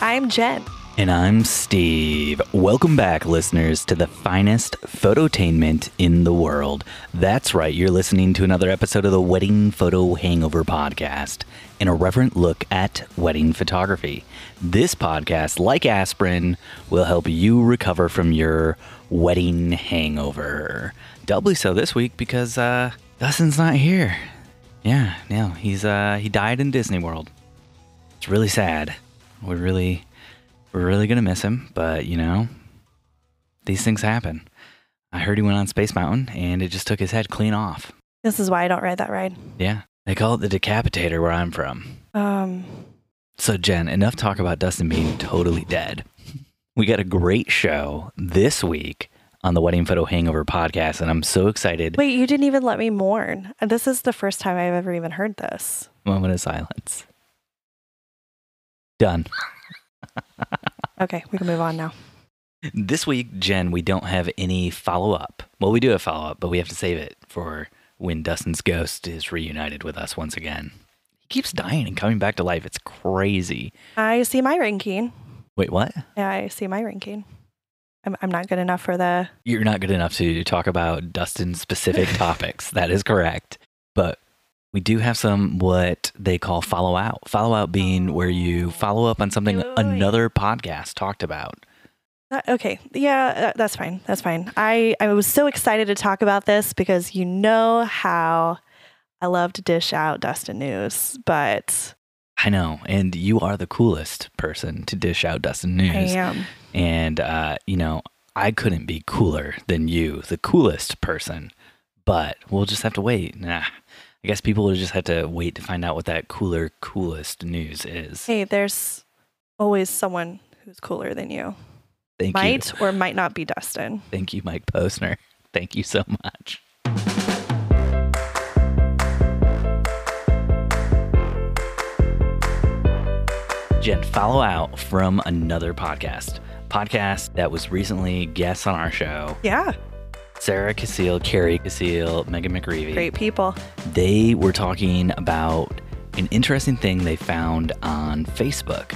I'm Jen. And I'm Steve. Welcome back, listeners, to the finest phototainment in the world. That's right, you're listening to another episode of the Wedding Photo Hangover podcast, an irreverent look at wedding photography. This podcast, like aspirin, will help you recover from your wedding hangover. Doubly so this week because uh, Dustin's not here. Yeah, no, he's uh, he died in Disney World. It's really sad. We really we're really gonna miss him, but you know, these things happen. I heard he went on Space Mountain and it just took his head clean off. This is why I don't ride that ride. Yeah. They call it the decapitator where I'm from. Um, So, Jen, enough talk about Dustin being totally dead. We got a great show this week on the Wedding Photo Hangover podcast, and I'm so excited. wait, you didn't even let me mourn. This is the first time I've ever even heard this. Moment of silence. Done. Okay, we can move on now. This week, Jen, we don't have any follow up. Well, we do have follow up, but we have to save it for when Dustin's ghost is reunited with us once again. He keeps dying and coming back to life. It's crazy. I see my ranking. Wait, what? Yeah, I see my ranking. I'm, I'm not good enough for the. You're not good enough to talk about Dustin specific topics. That is correct. But we do have some what they call follow out. Follow out being where you follow up on something another podcast talked about. Uh, okay, yeah, uh, that's fine. That's fine. I, I was so excited to talk about this because you know how I love to dish out Dustin news, but I know. And you are the coolest person to dish out Dustin news. I am. And, uh, you know, I couldn't be cooler than you, the coolest person. But we'll just have to wait. Nah, I guess people will just have to wait to find out what that cooler, coolest news is. Hey, there's always someone who's cooler than you. Thank might you. or might not be Dustin. Thank you, Mike Posner. Thank you so much. Jen, follow out from another podcast. Podcast that was recently guests on our show. Yeah, Sarah Cassile, Carrie Cassile, Megan McGreevy. great people. They were talking about an interesting thing they found on Facebook.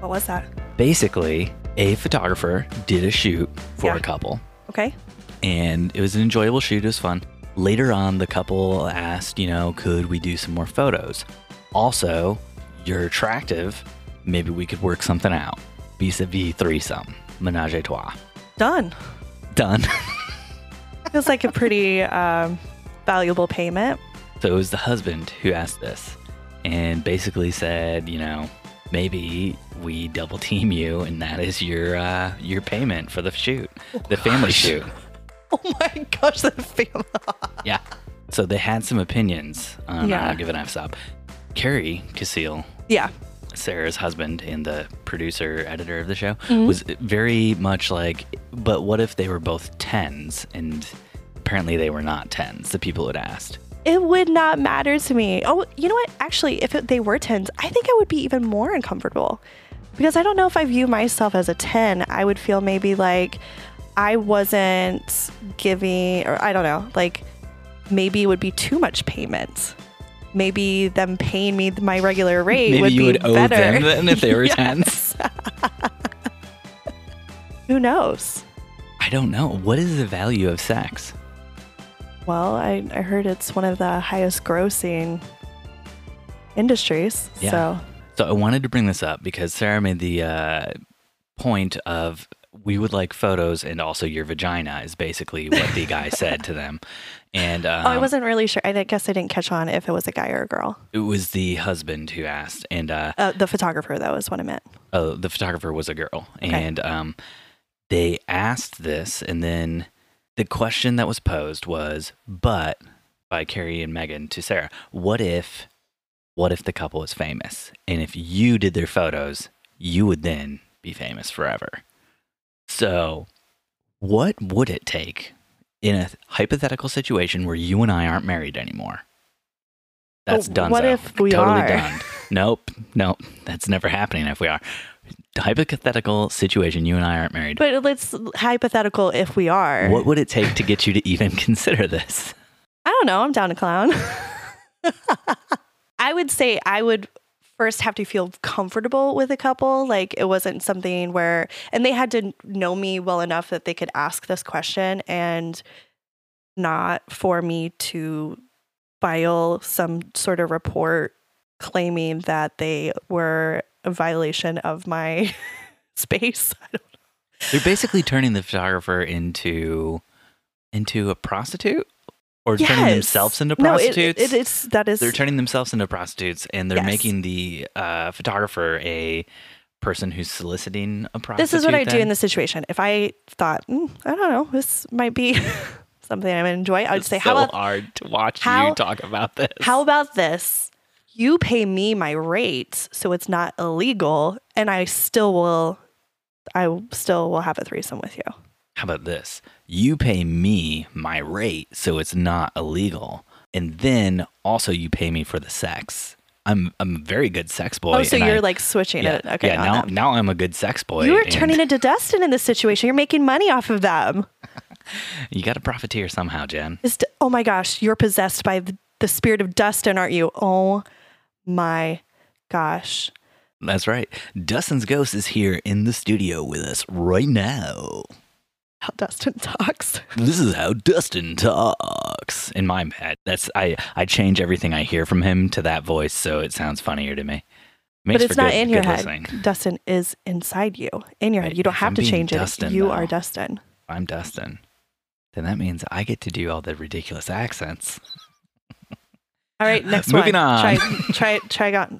What was that? Basically, a photographer did a shoot for Yeah. a couple, Okay. and it was an enjoyable shoot. It was fun. Later on, the couple asked, you know, could we do some more photos? Also, you're attractive. Maybe we could work something out. Vis a vis threesome, menage a trois. Done. Done. Feels like a pretty um, valuable payment. So it was the husband who asked this and basically said, you know, maybe we double team you and that is your uh, your payment for the shoot, the family shoot. Oh my gosh, the family. Yeah. So they had some opinions on Yeah. uh, giving us up. Carrie Cassile, yeah. Sarah's husband and the producer editor of the show, Mhm. was very much like, but what if they were both tens? And apparently they were not tens. The people had asked. It would not matter to me. Oh, you know what? Actually, if it, they were 10s, I think I would be even more uncomfortable because I don't know if I view myself as a 10. I would feel maybe like I wasn't giving, or I don't know, like maybe it would be too much payment. Maybe them paying me my regular rate Maybe would you be would owe better. them then if they were tens. Who knows? I don't know. What is the value of sex? Well, I, I heard it's one of the highest grossing industries. Yeah. So So I wanted to bring this up because Sarah made the uh, point of we would like photos and also your vagina is basically what the guy said to them. And um, oh, I wasn't really sure. I guess I didn't catch on if it was a guy or a girl. it was the husband who asked, and uh, Uh, the photographer, that was what I meant. oh, the photographer was a girl, Okay. and um, they asked this, and then the question that was posed was, "But by Carrie and Megan to Sarah, what if, what if the couple is famous, and if you did their photos, you would then be famous forever? So, what would it take in a hypothetical situation where you and I aren't married anymore?" That's done. what if we totally are? done. Nope, nope. That's never happening if we are. Hypothetical situation, you and I aren't married. But let's hypothetical if we are. What would it take to get you to even consider this? I don't know. I'm down to clown. I would say I would first have to feel comfortable with a couple. Like it wasn't something where, and they had to know me well enough that they could ask this question and not for me to file some sort of report claiming that they were a violation of my space. I don't They're basically turning the photographer into into a prostitute, or turning themselves into No, it- prostitutes. it, it's that is they're turning themselves into prostitutes, and they're Yes. making the uh, photographer a person who's soliciting a prostitute. this is what I do in this situation. If I thought, mm, I don't know, this might be something I would enjoy, I would It's say, so how about hard to watch how- you talk about this. how about this? You pay me my rates, so it's not illegal, and I still will, I still will have a threesome with you. How about this? You pay me my rate, so it's not illegal, and then also you pay me for the sex. I'm I'm a very good sex boy. oh, so you're I- like switching yeah, it? Okay, yeah. Now them. now I'm a good sex boy. you are turning into Dustin in this situation. You're making money off of them. You got to profiteer somehow, Jen. Oh my gosh, you're possessed by the, the spirit of Dustin, aren't you? Oh my gosh. That's right. Dustin's ghost is here in the studio with us right now. How Dustin talks. This is how Dustin talks. In my head, that's I. I change everything I hear from him to that voice, so it sounds funnier to me. but it's not good- in your head. listening. Dustin is inside you, in your head. You don't if have I'm to change Dustin, it. You though. are Dustin. I'm Dustin. Then that means I get to do all the ridiculous accents. All right, next Moving one. on. Try, try, try, got,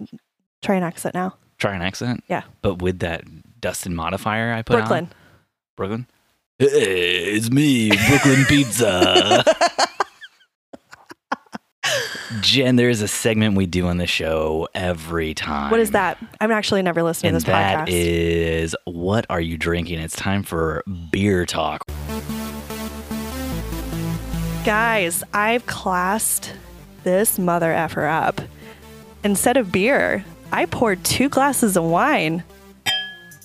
try an accent now. Try an accent. Yeah. But with that Dustin modifier I put Brooklyn. on. Brooklyn. Hey, it's me, Brooklyn Pizza. Jen, there is a segment we do on the show every time. What is that? I'm actually never listening And to this that podcast. is what are you drinking? It's time for beer talk. Guys, I've classed this mother effer up. Instead of beer, I poured two glasses of wine.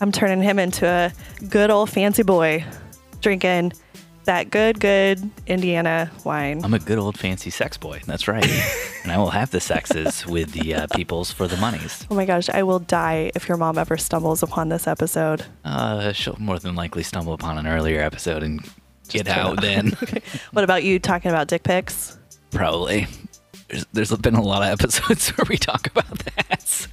I'm turning him into a good old fancy boy, drinking that good, good Indiana wine. I'm a good old fancy sex boy. That's right. and I will have the sexes with the uh, peoples for the monies. Oh my gosh, I will die if your mom ever stumbles upon this episode. Uh, she'll more than likely stumble upon an earlier episode and get out then. What about you talking about dick pics? Probably. There's, there's been a lot of episodes where we talk about that. So.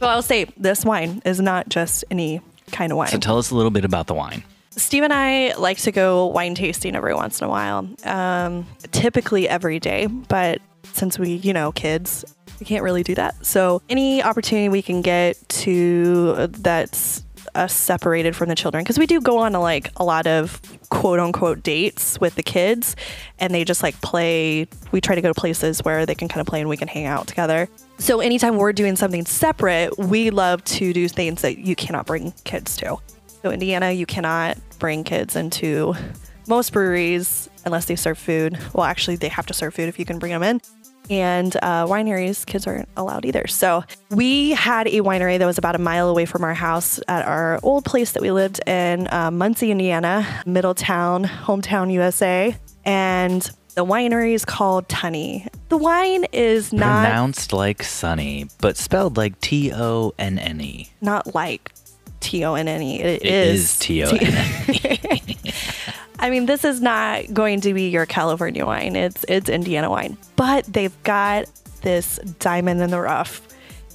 Well, I'll say this wine is not just any kind of wine. so tell us a little bit about the wine. Steve and I like to go wine tasting every once in a while, um, typically every day. But since we, you know, kids, we can't really do that. So any opportunity we can get to that's us separated from the children, because we do go on to like a lot of quote unquote dates with the kids, and they just like play. We try to go to places where they can kind of play and we can hang out together. So anytime we're doing something separate, we love to do things that you cannot bring kids to. So Indiana, you cannot bring kids into most breweries unless they serve food. Well, actually, they have to serve food if you can bring them in. And uh, wineries, kids aren't allowed either. So we had a winery that was about a mile away from our house at our old place that we lived in, uh, Muncie, Indiana, Middletown, hometown USA. And the winery is called Tunny. The wine is not Pronounced like sunny, but spelled like T O N N E. not like T O N N E. It is T O N N E. I mean, this is not going to be your California wine. It's it's Indiana wine, but they've got this diamond in the rough.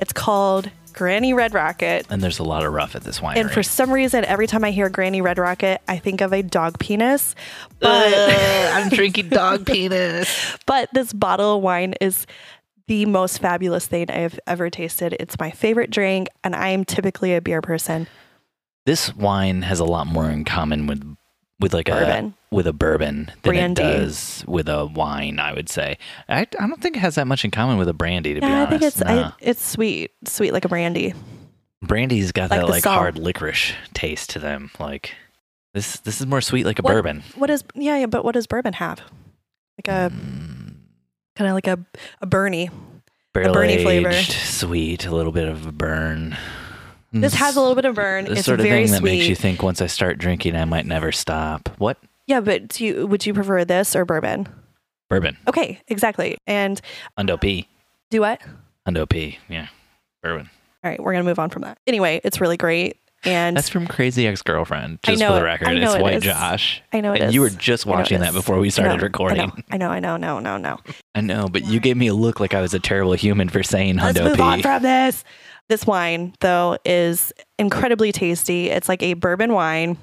It's called Granny Red Rocket. And there's a lot of rough at this winery. And for some reason, every time I hear Granny Red Rocket, I think of a dog penis. But I'm drinking dog penis. but this bottle of wine is the most fabulous thing I've ever tasted. It's my favorite drink, and I am typically a beer person. This wine has a lot more in common with with like Bourbon. a with a bourbon than Brandy. it does with a wine. I would say. I, I don't think it has that much in common with a brandy. To be Yeah, I honest, think it's Nah. I, it's sweet, sweet like a brandy. brandy's got like that like salt. hard licorice taste to them. Like this this is more sweet like a What- bourbon. What is yeah, yeah, but what does bourbon have? Like a Mm, kind of like a a Bernie. barrel Bernie flavor. sweet, a little bit of a burn. This has a little bit of mm. burn. the It's sort of very thing that sweet. makes you think once I start drinking, I might never stop. What yeah, but do you, would you prefer this or bourbon? bourbon? Okay, exactly. And Hundo P. do what? Hundo P. Yeah, bourbon. All right, we're gonna move on from that. Anyway, it's really great. And That's from Crazy Ex Girlfriend. I Just know for the record, I know it's it White is. Josh. I know it and is. you were just I it watching that before we I started know, recording. I know, I know, I know, no, no, no. I know, but you gave me a look like I was a terrible human for saying Let's Hundo move on from this. This wine, though, is incredibly tasty. It's like a bourbon wine,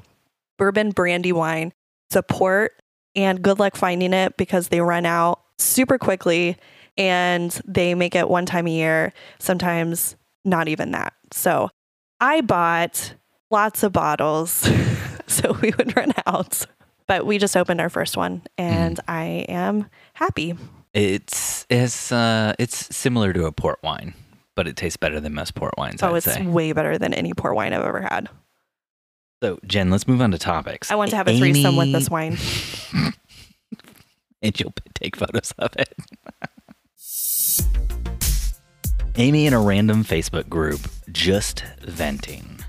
bourbon brandy wine. It's a port, and good luck finding it because they run out super quickly and they make it one time a year, sometimes not even that. So I bought lots of bottles so we would run out. But we just opened our first one and I am happy. It's it's uh it's similar to a port wine, but it tastes better than most port wines. Oh, I'd it's say. way better than any port wine I've ever had. So Jen, let's move on to topics. I want to have a threesome with this wine. and you'll take photos of it. Amy in a random Facebook group, just venting.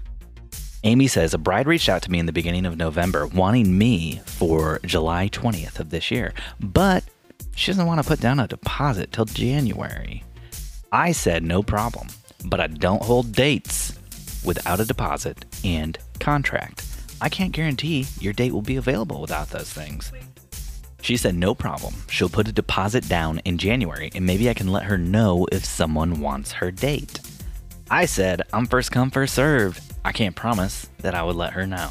Amy says a bride reached out to me in the beginning of November wanting me for July 20th of this year, but she doesn't want to put down a deposit till January. I said no problem, but I don't hold dates without a deposit and contract. I can't guarantee your date will be available without those things. She said no problem. She'll put a deposit down in January and maybe I can let her know if someone wants her date. I said I'm first come, first served. I can't promise that I would let her know.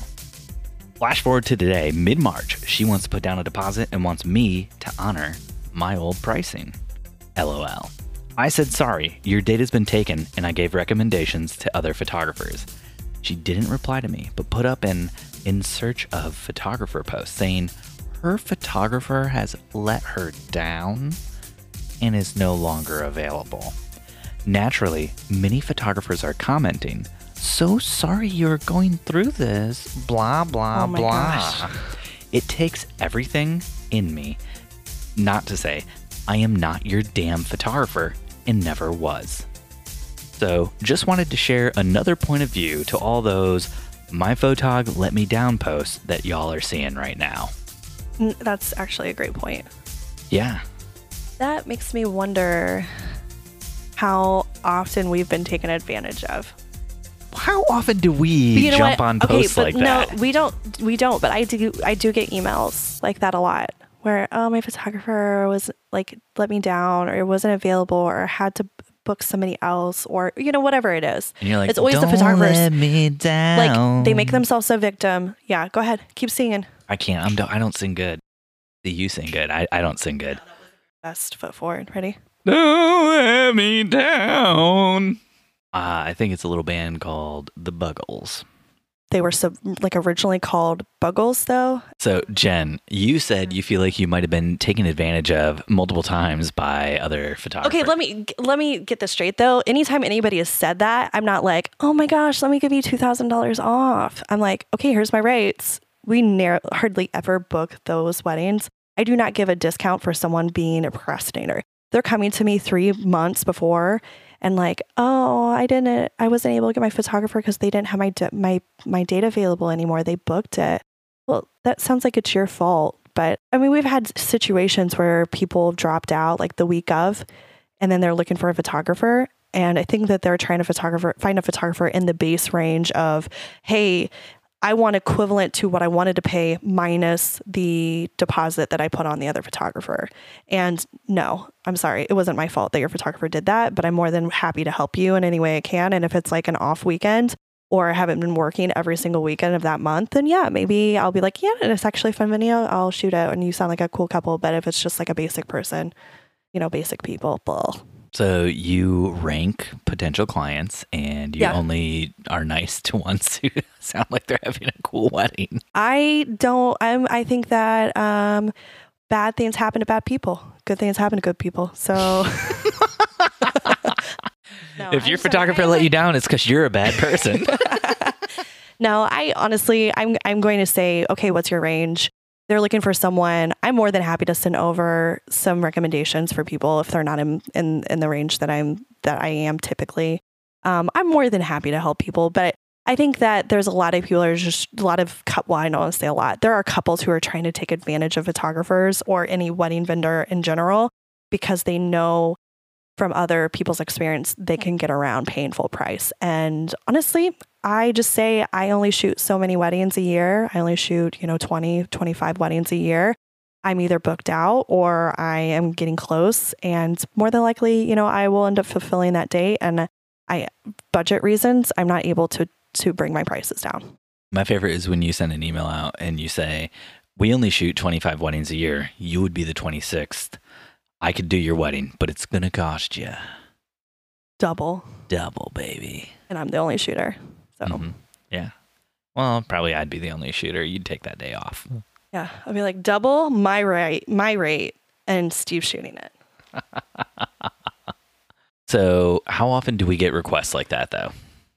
Flash forward to today, mid March, she wants to put down a deposit and wants me to honor my old pricing. LOL. I said sorry, your date has been taken, and I gave recommendations to other photographers. She didn't reply to me, but put up an in search of photographer post saying her photographer has let her down and is no longer available. Naturally, many photographers are commenting, So sorry you're going through this, blah, blah, Oh blah. gosh. It takes everything in me not to say, I am not your damn photographer and never was. So, just wanted to share another point of view to all those my photog let me down posts that y'all are seeing right now. That's actually a great point. Yeah. That makes me wonder how often we've been taken advantage of. How often do we you know jump what? on okay, posts but like no, that? we don't. We don't. But I do. I do get emails like that a lot, where oh, my photographer was like let me down, or it wasn't available, or had to book somebody else, or you know whatever it is. And you're like, it's always the "Don't photographers. Let me down. Like they make themselves a victim. Yeah, go ahead, keep singing. I can't. I'm. Don't, I don't sing good. You sing good? I, I don't sing good. Best foot forward. Ready? Don't let me down. Uh, I think it's a little band called the Buggles. They were sub- like originally called Buggles, though. So, Jen, you said you feel like you might have been taken advantage of multiple times by other photographers. Okay, let me let me get this straight though. Anytime anybody has said that, I'm not like, oh my gosh, let me give you two thousand dollars off. I'm like, okay, here's my rates. We hardly ever book those weddings. I do not give a discount for someone being a procrastinator. They're coming to me three months before and like, oh, I didn't, I wasn't able to get my photographer because they didn't have my my my date available anymore. They booked it. Well, that sounds like it's your fault. But I mean, we've had situations where people dropped out like the week of, and then they're looking for a photographer. And I think that they're trying to photographer find a photographer in the base range of, hey, I want equivalent to what I wanted to pay minus the deposit that I put on the other photographer. And no, I'm sorry, it wasn't my fault that your photographer did that, but I'm more than happy to help you in any way I can. And if it's like an off weekend or I haven't been working every single weekend of that month, then yeah, maybe I'll be like, yeah, it's actually a fun video. I'll shoot out and you sound like a cool couple. But if it's just like a basic person, you know, basic people, blah. So you rank potential clients, and you Yeah. only are nice to ones who sound like they're having a cool wedding. I don't. I'm. I think that um, bad things happen to bad people. Good things happen to good people. So, No, if I'm your photographer let you down, it's because you're a bad person. no, I honestly, I'm. I'm going to say, okay, what's your range? They're looking for someone. I'm more than happy to send over some recommendations for people if they're not in in, in the range that I'm that I am typically. Um, I'm more than happy to help people, but I think that there's a lot of people are just a lot of well, I don't want to say a lot. There are couples who are trying to take advantage of photographers or any wedding vendor in general because they know from other people's experience, they can get around paying full price. And honestly, I just say I only shoot so many weddings a year. I only shoot, you know, 20, 25 weddings a year. I'm either booked out or I am getting close. And more than likely, you know, I will end up fulfilling that date. And I, budget reasons, I'm not able to to bring my prices down. My favorite is when you send an email out and you say, "We only shoot 25 weddings a year. You would be the 26th. I could do your wedding, but it's gonna cost you Double. double, baby." And I'm the only shooter. So Mhm. Yeah. Well, probably I'd be the only shooter. You'd take that day off. yeah, I'd be like double my rate, my rate, and Steve shooting it. So, how often do we get requests like that, though?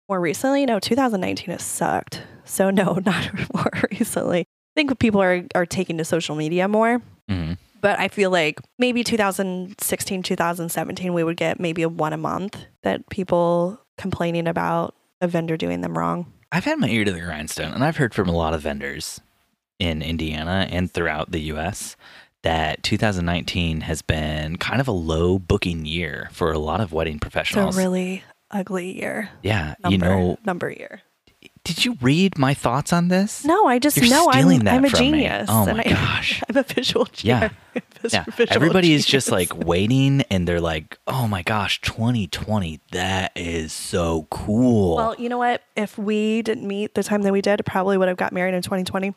More recently, no, 2019 has sucked. So no, not more recently. I think people are are taking to social media more. hmm But I feel like maybe 2016, 2017, we would get maybe a one a month that people complaining about a vendor doing them wrong. I've had my ear to the grindstone, and I've heard from a lot of vendors in Indiana and throughout the U.S. that 2019 has been kind of a low booking year for a lot of wedding It's a really ugly year. yeah, Number, you know, number year. Did you read my thoughts on this? No, I just You're know I'm, that I'm a from me. genius. Oh my I, gosh. I'm a visual Yeah. genius. Yeah, Visual everybody is just like waiting, and they're like, "Oh my gosh, 2020, that is so cool." Well, you know what? If we didn't meet the time that we did, probably would have got married in 2020.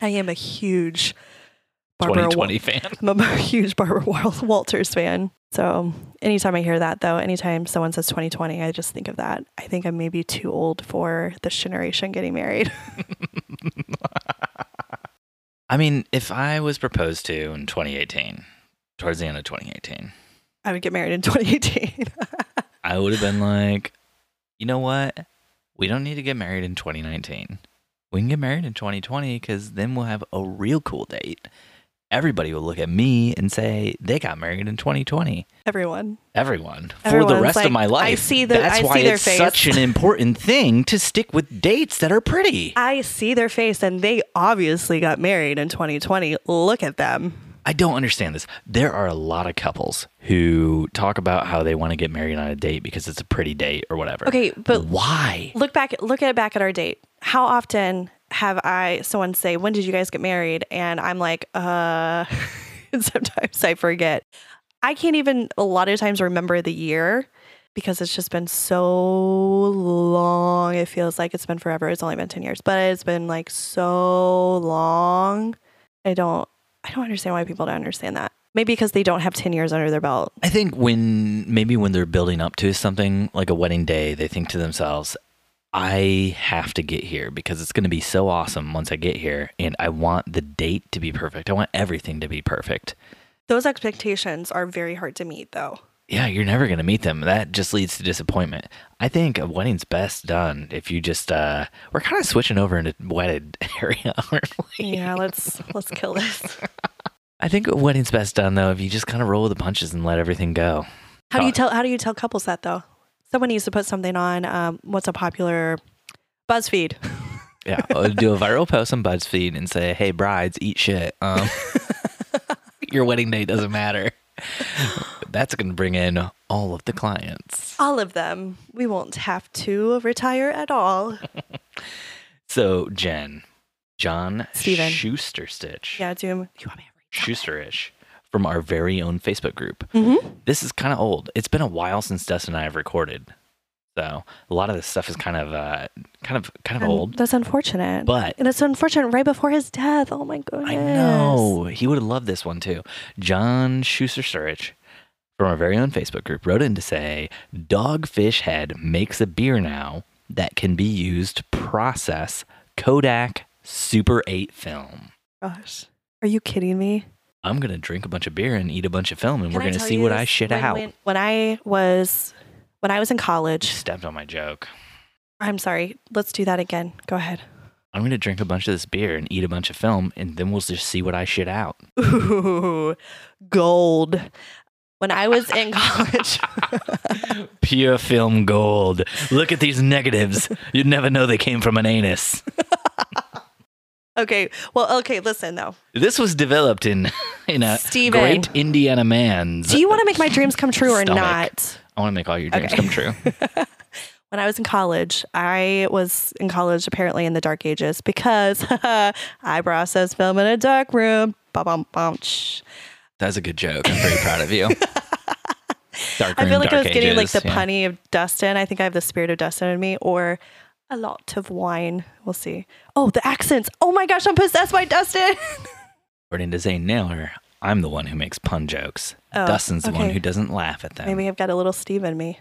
I am a huge Barbara 2020 fan. I'm a huge Barbara Walters fan. So anytime I hear that, though, anytime someone says 2020, I just think of that. I think I'm maybe too old for this generation getting married. I mean, if I was proposed to in 2018, towards the end of 2018, I would get married in 2018. I would have been like, you know what? We don't need to get married in 2019. We can get married in 2020 because then we'll have a real cool date. Everybody will look at me and say they got married in 2020. Everyone. Everyone for the rest like, of my life. I see the- That's I why see their it's face. such an important thing to stick with dates that are pretty. I see their face and they obviously got married in 2020. Look at them. I don't understand this. There are a lot of couples who talk about how they want to get married on a date because it's a pretty date or whatever. Okay, but why? look back look at it back at our date. How often have I someone say, When did you guys get married? And I'm like, uh sometimes I forget. I can't even a lot of times remember the year because it's just been so long. It feels like it's been forever. It's only been 10 years, but it's been like so long. I don't I don't understand why people don't understand that. Maybe because they don't have 10 years under their belt. I think when maybe when they're building up to something like a wedding day, they think to themselves, I have to get here because it's going to be so awesome once I get here. And I want the date to be perfect. I want everything to be perfect. Those expectations are very hard to meet though. Yeah, you're never going to meet them. That just leads to disappointment. I think a wedding's best done if you just, uh, we're kind of switching over into wedded area, aren't we? Yeah, let's let's kill this. I think a wedding's best done though if you just kind of roll with the punches and let everything go. How do you tell how do you tell couples that though? Someone needs to put something on um, what's a popular BuzzFeed. Yeah, I'll do a viral post on BuzzFeed and say, "Hey, brides, eat shit. Um, your wedding day doesn't matter." That's going to bring in all of the clients. All of them. We won't have to retire at all. So, Jen, John Steven. Schuster Stitch, Yeah, do you want me Schusterish, from our very own Facebook group. Mm-hmm. This is kind of old. It's been a while since Dustin and I have recorded, so a lot of this stuff is kind of, uh, kind of, kind of old. That's unfortunate. But and it's unfortunate right before his death. Oh my goodness. I know. He would have loved this one too. John Schuster Sturridge from our very own Facebook group wrote in to say Dogfish Head makes a beer now that can be used to process Kodak Super 8 film. Gosh. Are you kidding me? I'm going to drink a bunch of beer and eat a bunch of film, and Can we're I going to tell see you what I this? shit when, out. When, when I was when I was in college, Stepped on my joke. I'm sorry. Let's do that again. Go ahead. I'm going to drink a bunch of this beer and eat a bunch of film, and then we'll just see what I shit out. Ooh, gold. When I was in college, Pure film gold. Look at these negatives. You'd never know they came from an anus. Okay. Well, okay, listen though. This was developed in in a Steven. great Indiana man's. Do you want to make my dreams come true or Stomach. not? I want to make all your dreams Okay. come true. When I was in college, I was in college apparently in the dark ages because I processed film in a dark room. That's a good joke. I'm very proud of you. Dark I feel like I was getting like the yeah. punny of Dustin. I think I have the spirit of Dustin in me, or a lot of wine. We'll see. Oh, the accents. Oh my gosh, I'm possessed by Dustin. According to Zane Naylor, I'm the one who makes pun jokes. Oh, Dustin's the one who doesn't laugh at them. Maybe I've got a little Steve in me.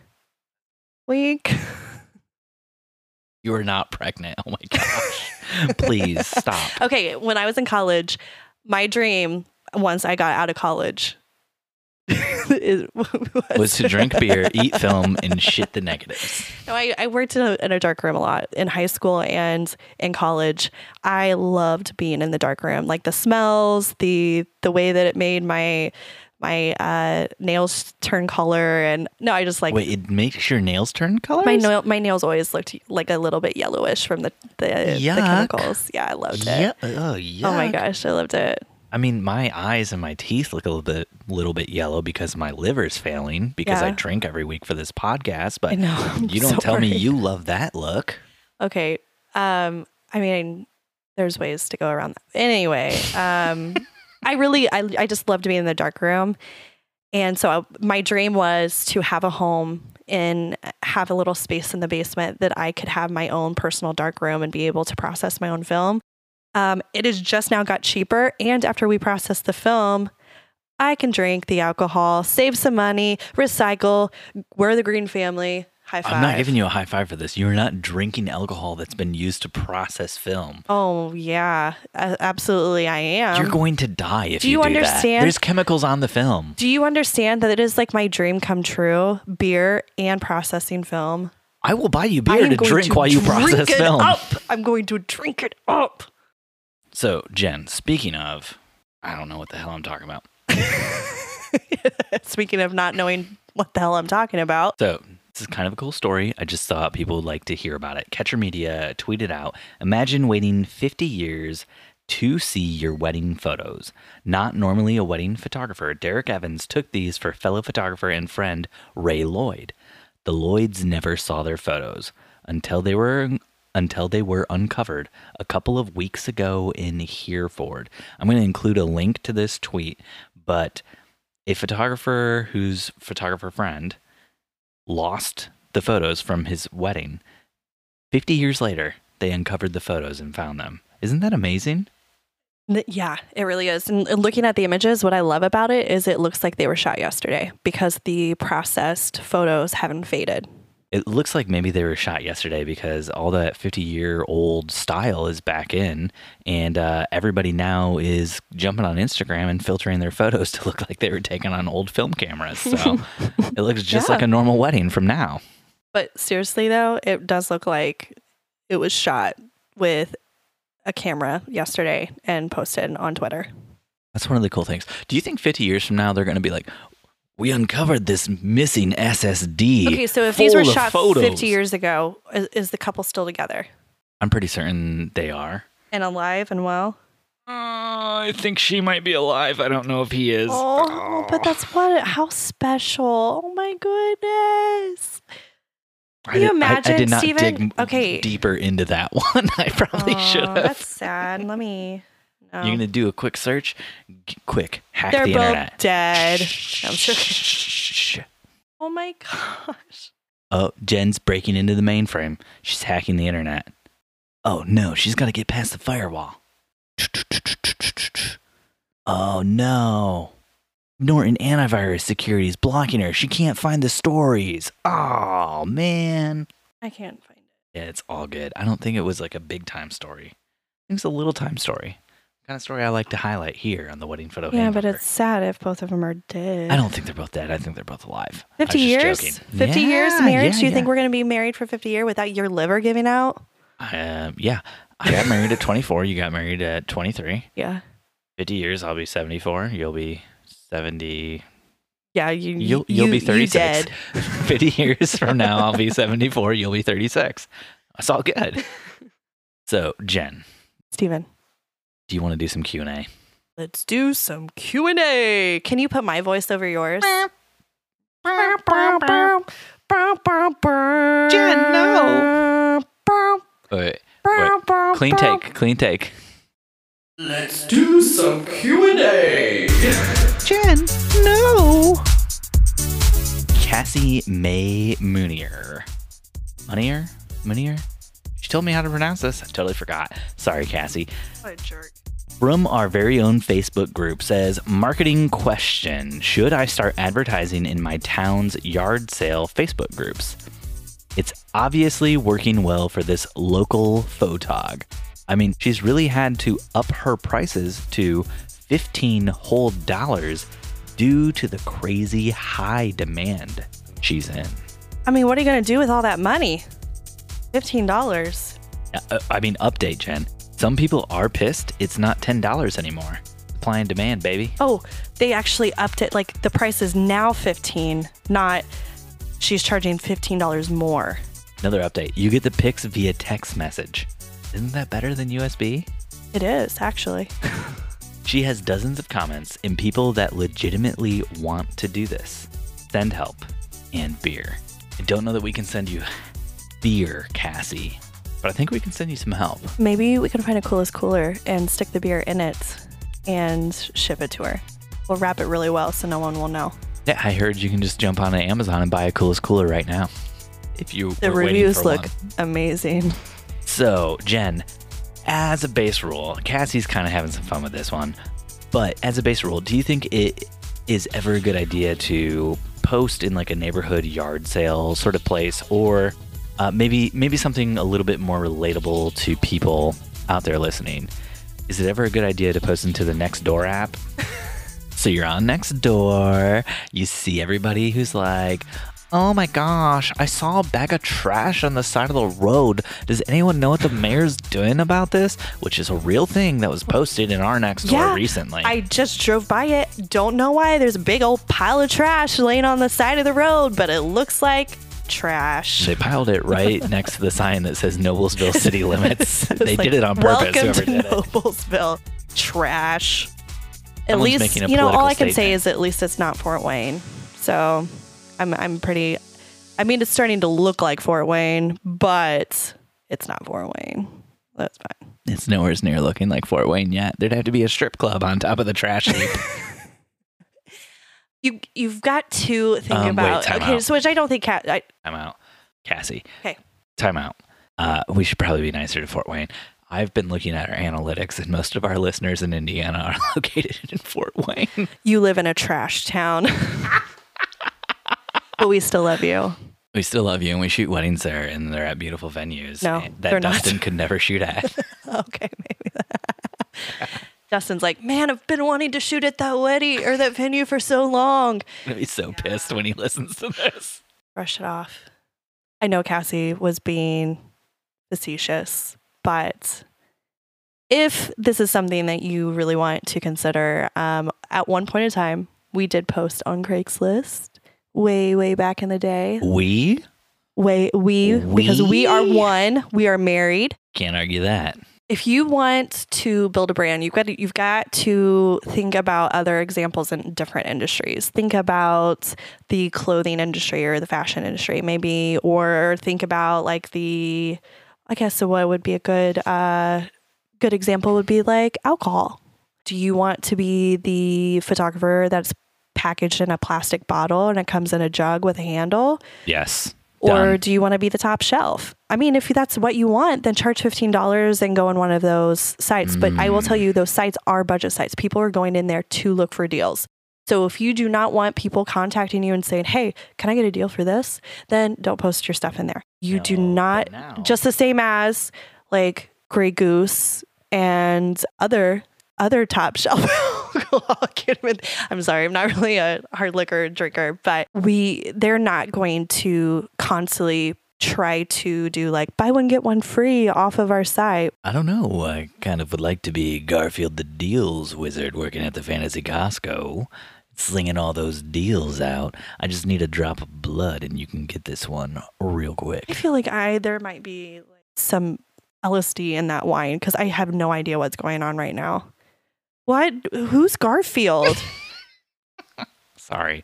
Wink. You are not pregnant. Oh my gosh. Please stop. Okay, when I was in college, my dream once I got out of college is, Was to drink beer, eat film, and shit the negatives. No, I, I worked in a, in a dark room a lot in high school and in college. I loved being in the dark room, like the smells, the the way that it made my my uh, nails turn color, and no, I just like Wait, it makes your nails turn color. my nail, my nails always looked like a little bit yellowish from the the, the chemicals. Yeah, I loved Yeah. it. Oh, yeah. Oh my gosh, I loved it. I mean, my eyes and my teeth look a little bit, little bit yellow because my liver's failing because I drink every week for this podcast. But know. You don't so tell me you love that look. Okay. Um, I mean, there's ways to go around that. Anyway, um, I really, I, I just loved being in the dark room. And so I, my dream was to have a home and have a little space in the basement that I could have my own personal dark room and be able to process my own film. Um, it has just now got cheaper. And after we process the film, I can drink the alcohol, save some money, recycle. We're the green family. High five. I'm not giving you a high five for this. You're not drinking alcohol that's been used to process film. Oh yeah, absolutely I am. You're going to die if do you, you do that. understand- There's chemicals on the film. Do you understand that it is like my dream come true? Beer and processing film. I will buy you beer to drink to while you drink process it film. Up. I'm going to drink it up. So, Jen, speaking of, I don't know what the hell I'm talking about. Speaking of not knowing what the hell I'm talking about, So this is kind of a cool story. I just thought people would like to hear about it. Catcher Media tweeted out Imagine waiting 50 years to see your wedding photos. Not normally a wedding photographer, Derek Evans took these for fellow photographer and friend Ray Lloyd. The Lloyds never saw their photos until they were until they were uncovered a couple of weeks ago in Hereford. I'm going to include a link to this tweet, but a photographer whose photographer friend lost the photos from his wedding. 50 years later, they uncovered the photos and found them. Isn't that amazing? Yeah, it really is. And looking at the images, what I love about it is it looks like they were shot yesterday because the processed photos haven't faded. It looks like maybe they were shot yesterday because all that 50 year old style is back in, and uh, everybody now is jumping on Instagram and filtering their photos to look like they were taken on old film cameras. So it looks just Yeah. like a normal wedding from now. But seriously, though, it does look like it was shot with a camera yesterday and posted on Twitter. That's one of the cool things. Do you think 50 years from now they're going to be like, we uncovered this missing SSD? Okay, so if these were shot photos." 50 years ago, is, is the couple still together I'm pretty certain they are. and alive and well? Uh, I think she might be alive. I don't know if he is. Oh, but that's what, how special. Oh my goodness. I Can you did- I- I, imagine, did not Steven? dig Okay. deeper into that one. I probably Aw, should have. That's sad. Let me. No. You're gonna oh. do a quick search. G- quick, hack They're the both internet. dead. Shh, I'm joking. Oh my gosh. Oh, Jen's breaking into the mainframe. She's hacking the internet. Oh no, she's got to get past the firewall. Oh no. Norton antivirus security is blocking her. She can't find the stories. Oh man. I can't find it. Yeah, it's all good. I don't think it was like a big time story. I think it's a little time story. Kind of story I like to highlight here on the wedding photo. Yeah, but it's sad if both of them are dead. I don't think they're both dead. I think they're both alive. 50 years? joking. 50 years marriage? yeah, Do you think we're going to be married for 50 years without your liver giving out? Um, yeah. I got married at 24. You got married at 23. Yeah. 50 years, I'll be 74. You'll be 70. Yeah, you You'll, you, you'll be you 36. 50 years from now, I'll be 74. You'll be 36. That's all good. So, Jen, Steven. Do you want to do some Q and A? Let's do some Q and A. Can you put my voice over yours? Jen, no. Wait, wait. Clean take. Clean take. Let's do some Q&A. Jen, no. Cassie May Moonier. Moonier? Moonier? She told me how to pronounce this. I totally forgot. Sorry, Cassie. What a jerk. From our very own Facebook group says, Marketing question Should I start advertising in my town's yard sale Facebook groups? It's obviously working well for this local photog. I mean, she's really had to up her prices to 15 whole dollars due to the crazy high demand she's in. I mean, what are you going to do with all that money? $15. Uh, I mean, update, Jen. Some people are pissed it's not $10 anymore. Supply and demand, baby. Oh, they actually upped it. Like the price is now 15, not she's charging $15 more. Another update. You get the pics via text message. Isn't that better than USB? It is, actually. She has dozens of comments and people that legitimately want to do this. Send help and beer. I don't know that we can send you beer, Cassie, but I think we can send you some help. Maybe we can find a coolest cooler and stick the beer in it and ship it to her. We'll wrap it really well so no one will know. Yeah, I heard you can just jump on Amazon and buy a coolest cooler right now. If you The reviews look one. amazing. So, Jen, as a base rule, Cassie's kind of having some fun with this one. But as a base rule, do you think it is ever a good idea to post in like a neighborhood yard sale sort of place, or uh, maybe maybe something a little bit more relatable to people out there listening? Is it ever a good idea to post into the Nextdoor app? So you're on next door. You see everybody who's like, oh my gosh, I saw a bag of trash on the side of the road. Does anyone know what the mayor's doing about this? Which is a real thing that was posted in our next door Yeah, recently. I just drove by it. Don't know why. There's a big old pile of trash laying on the side of the road, but it looks like trash. they piled it right next to the sign that says Noblesville city limits. They like, did it on purpose. Welcome to did it. Noblesville. Trash. At least you know all I can say is at least it's not Fort Wayne. So I'm I'm pretty. I mean, it's starting to look like Fort Wayne, but it's not Fort Wayne. That's fine. It's nowhere near looking like Fort Wayne yet. There'd have to be a strip club on top of the trash heap. You you've got to think Um, about time okay, out. so which I don't think Cat. I, Time out. Cassie. Okay. Time out. Uh, we should probably be nicer to Fort Wayne. I've been looking at our analytics, and most of our listeners in Indiana are located in Fort Wayne. you live in a trash town, but we still love you. We still love you, and we shoot weddings there, and they're at beautiful venues No, that they're not. Dustin could never shoot at. Okay, maybe. Justin's like, man, I've been wanting to shoot at that wedding or that venue for so long. Be so pissed when he listens to this. Brush it off. I know Cassie was being facetious, but if this is something that you really want to consider, um, at one point in time, we did post on Craigslist way, way back in the day. We Way, we, because we are one, we are married. can't argue that. If you want to build a brand, you've got to, you've got to think about other examples in different industries. Think about the clothing industry or the fashion industry, maybe, or think about like the, I guess, so what would be a good, uh, good example would be like alcohol. Do you want to be the photographer that's packaged in a plastic bottle and it comes in a jug with a handle? Yes. Or Done. do you want to be the top shelf? I mean, if that's what you want, then charge $15 and go on one of those sites. But I will tell you, mm. those sites are budget sites. People are going in there to look for deals. So if you do not want people contacting you and saying, hey, can I get a deal for this? Then don't post your stuff in there. You do not, just the same as like Grey Goose and other other top shelf I'm sorry, I'm not really a hard liquor drinker, but we they're not going to constantly try to do like buy one get one free off of our site. I don't know. I kind of would like to be Garfield the Deals Wizard working at the Fantasy Costco, slinging all those deals out. I just need a drop of blood, and you can get this one real quick. I feel like I there might be like some LSD in that wine because I have no idea what's going on right now. What? Who's Garfield? Sorry.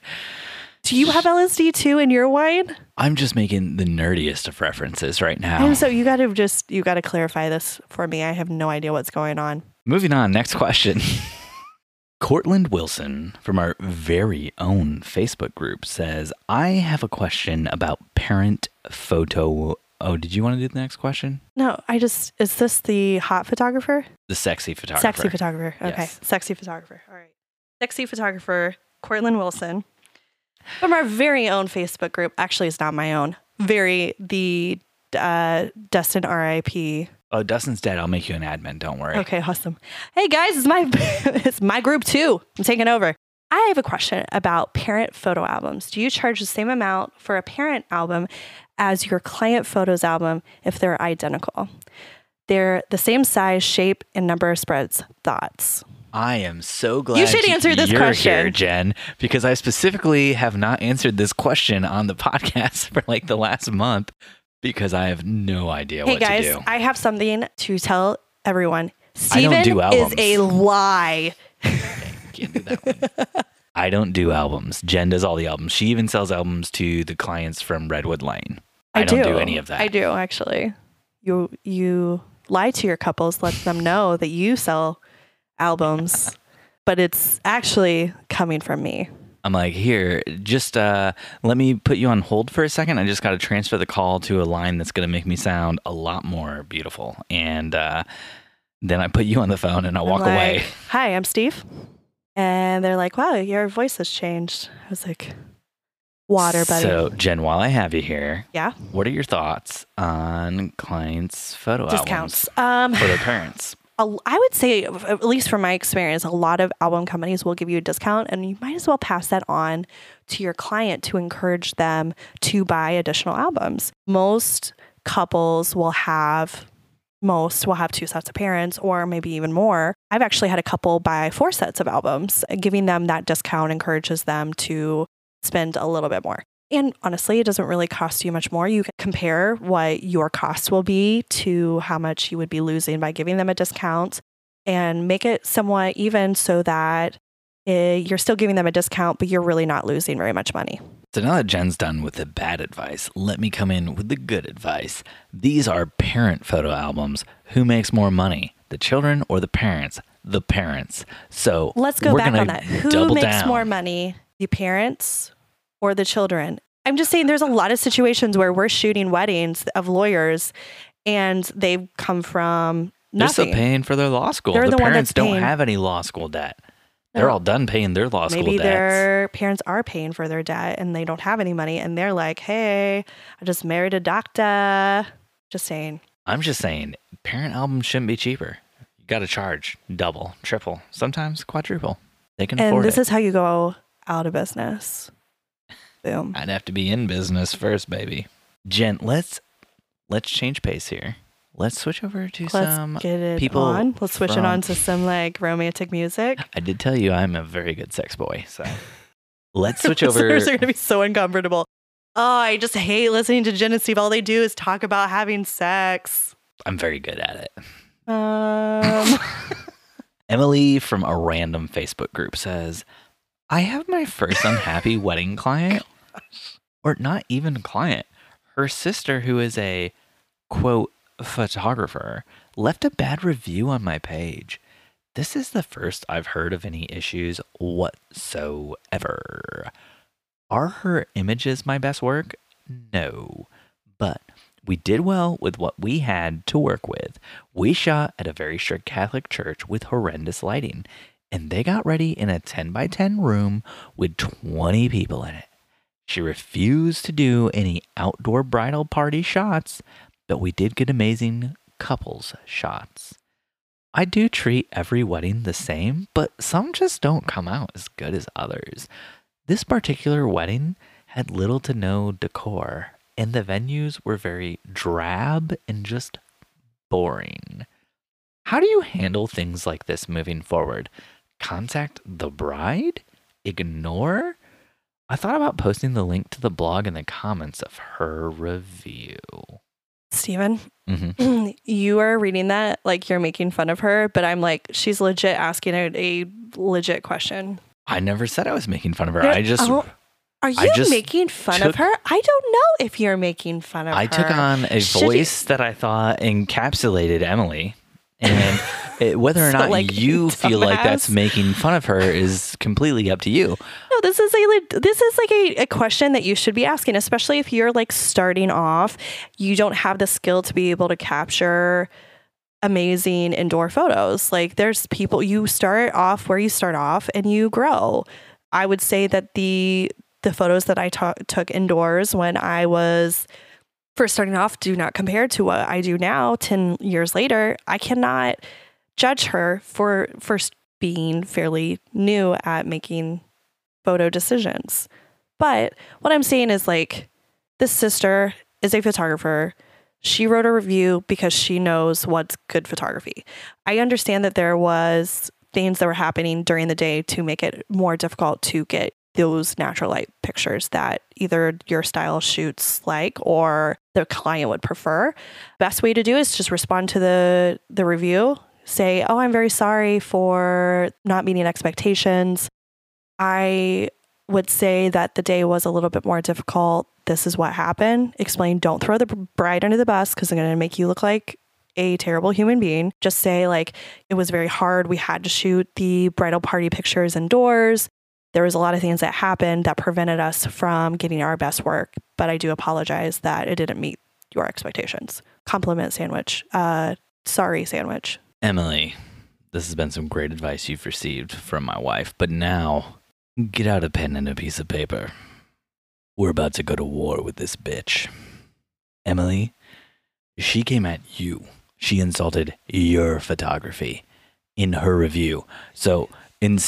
Do you have LSD too in your wine? I'm just making the nerdiest of references right now. And so you got to just you got to clarify this for me. I have no idea what's going on. Moving on, next question. Cortland Wilson from our very own Facebook group says, I have a question about parent photo. Oh, did you want to do the next question? No, I just is this the hot photographer? The sexy photographer. Sexy photographer. Okay. Yes. Sexy photographer. All right. Sexy photographer, Cortland Wilson. From our very own Facebook group. Actually, it's not my own. Very, the uh, Dustin RIP. Oh, Dustin's dead. I'll make you an admin. Don't worry. Okay, awesome. Hey guys, it's my it's my group too. I'm taking over. I have a question about parent photo albums. Do you charge the same amount for a parent album as your client photos album if they're identical? They're the same size, shape, and number of spreads. Thoughts? I am so glad you should answer this question. here, Jen, because I specifically have not answered this question on the podcast for like the last month because I have no idea Hey what guys, to do. I have something to tell everyone. I don't Steven do is a lie. Can't do that one. I don't do albums. Jen does all the albums. She even sells albums to the clients from Redwood Lane. I, don't do. any of that. I do actually. You you lie to your couples, let them know that you sell albums, but it's actually coming from me. I'm like, here, just uh, let me put you on hold for a second. I just got to transfer the call to a line that's going to make me sound a lot more beautiful. And uh, then I put you on the phone and I walk I'm away. Hi, I'm Steve. And they're like, wow, your voice has changed. I was like, water, buddy. So, Jen, while I have you here, yeah, what are your thoughts on clients' photo discounts. albums Um, for their parents? I would say, at least from my experience, a lot of album companies will give you a discount, and you might as well pass that on to your client to encourage them to buy additional albums. Most couples will have. Most will have two sets of parents, or maybe even more. I've actually had a couple buy four sets of albums. Giving them that discount encourages them to spend a little bit more. And honestly, it doesn't really cost you much more. You can compare what your costs will be to how much you would be losing by giving them a discount and make it somewhat even so that eh, you're still giving them a discount, but you're really not losing very much money. So now that Jen's done with the bad advice, let me come in with the good advice. These are parent photo albums. Who makes more money, the children or the parents? The parents. So Let's go back on that. Who makes down. more money, the parents or the children? I'm just saying there's a lot of situations where we're shooting weddings of lawyers and they've come from They're still paying for their law school. They're the, the parents don't have any law school debt. They're No. all done paying their law school Maybe debts. their parents are paying for their debt and they don't have any money and they're like, hey, I just married a doctor. Just saying. I'm just saying, parent albums shouldn't be cheaper. You got to charge double, triple, sometimes quadruple. They can And afford this it. is how you go out of business. Boom. I'd have to be in business first, baby. Jen, let's let's change pace here. Let's switch over to Let's some get it people on. Let's switch it from- on to some like romantic music. I did tell you I'm a very good sex boy, so let's switch over. Listeners are going to be so uncomfortable. Oh, I just hate listening to Jen and Steve. All they do is talk about having sex. I'm very good at it. Um, Emily from a random Facebook group says, I have my first unhappy wedding client, or not even client. Her sister, who is a quote photographer, left a bad review on my page. This is the first I've heard of any issues whatsoever. Are her images my best work? No. But we did well with what we had to work with. We shot at a very strict Catholic church with horrendous lighting, and they got ready in a 10 by 10 room with 20 people in it. She refused to do any outdoor bridal party shots, but we did get amazing couples shots. I do treat every wedding the same, but some just don't come out as good as others. This particular wedding had little to no decor, and the venues were very drab and just boring. How do you handle things like this moving forward? Contact the bride? Ignore? I thought about posting the link to the blog in the comments of her review. Steven, hmm you are reading that like you're making fun of her, but I'm like, she's legit asking a, a legit question. I never said I was making fun of her. I just Oh, are you just making fun took- of her? I don't know if you're making fun of I her. I took on a Should you- voice that I thought encapsulated Emily. And it, whether or So, not like, you feel like that's making fun of her is completely up to you. No, this is a this is like a, a question that you should be asking, especially if you're like starting off. You don't have the skill to be able to capture amazing indoor photos. Like there's people you start off where you start off and you grow. I would say that the the photos that I took indoors when I was first starting off do not compare to what I do now 10 years later. I cannot judge her for first being fairly new at making photo decisions. But what I'm saying is like this sister is a photographer. She wrote a review because she knows what's good photography. I understand that there was things that were happening during the day to make it more difficult to get those natural light pictures that either your style shoots like or the client would prefer. Best way to do is just respond to the the review, say, "Oh, I'm very sorry for not meeting expectations. I would say that the day was a little bit more difficult. This is what happened. Explain, don't throw the bride under the bus because I'm going to make you look like a terrible human being. Just say, like, it was very hard. We had to shoot the bridal party pictures indoors. There was a lot of things that happened that prevented us from getting our best work. But I do apologize that it didn't meet your expectations. Compliment sandwich. Uh, sorry sandwich. Emily, this has been some great advice you've received from my wife, but now get out a pen and a piece of paper. We're about to go to war with this bitch. Emily, she came at you. She insulted your photography in her review. So in,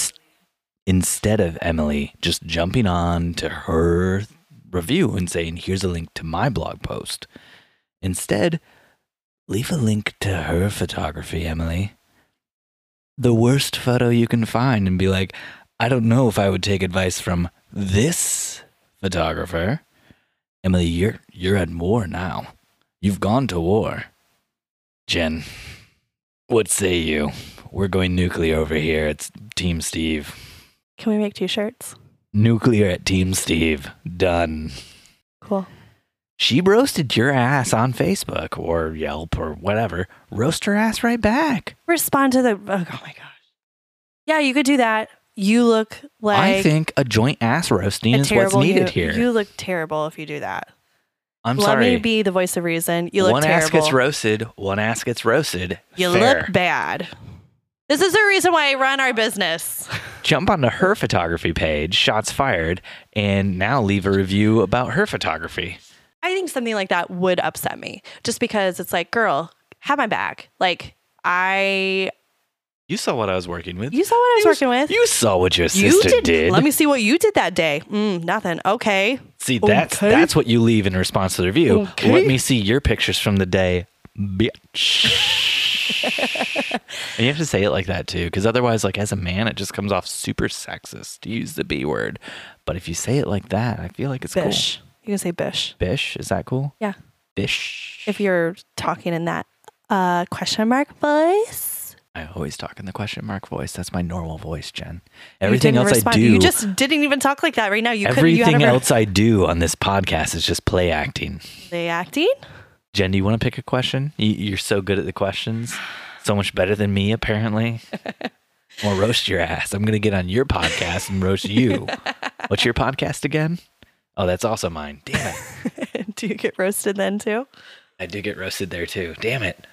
instead of Emily just jumping on to her review and saying, here's a link to my blog post, instead, leave a link to her photography, Emily. The worst photo you can find and be like, I don't know if I would take advice from this photographer. Emily, you're you're at war now. You've gone to war. Jen, what say you? We're going nuclear over here. It's Team Steve. Can we make t shirts? Nuclear at Team Steve. Done. Cool. She roasted your ass on Facebook or Yelp or whatever. Roast her ass right back. Respond to the. Oh, my gosh. Yeah, you could do that. You look like I think a joint ass roasting is what's needed hu- here. You look terrible if you do that. I'm Let sorry. Let me be the voice of reason. You look one terrible. One ass gets roasted, one ass gets roasted. you Fair. look bad. This is the reason why I run our business. Jump onto her photography page, shots fired, and now leave a review about her photography. I think something like that would upset me just because it's like, girl, have my back. Like, I, You saw what I was working with. you saw what I was You- working with. You saw what your You sister did. did. Let me see what you did that day. Mm, nothing. Okay. see that's Okay. that's what you leave in response to the review. Okay. Let me see your pictures from the day, bitch. and you have to say it like that too, because otherwise, like as a man, it just comes off super sexist to use the B word. But if you say it like that, I feel like it's cool. You can say bish. Bish, is that cool? Yeah. Bish. If you're talking in that uh, question mark voice. I always talk in the question mark voice. That's my normal voice, Jen. Everything else respond. I do. You just didn't even talk like that right now. You couldn't. You everything else I do on this podcast is just play acting. They acting? Jen, do you want to pick a question? You- You're so good at the questions. So much better than me, apparently. Well, roast your ass. I'm going to get on your podcast and roast you. What's your podcast again? Oh, that's also mine. Damn it. Do you get roasted then too? I do get roasted there too. Damn it.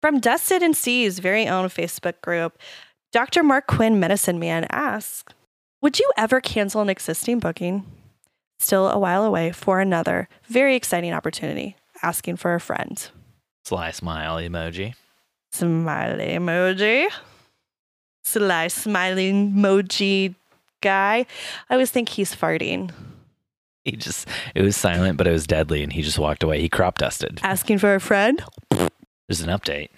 From Dustin and Steve's very own Facebook group, Dr. Mark Quinn, Medicine Man, asks Would you ever cancel an existing booking? Still a while away for another very exciting opportunity, asking for a friend. Sly smile emoji. Smiley emoji. Sly smiling emoji guy. I always think he's farting. He just, it was silent, but it was deadly, and he just walked away. He crop dusted. Asking for a friend There's an update.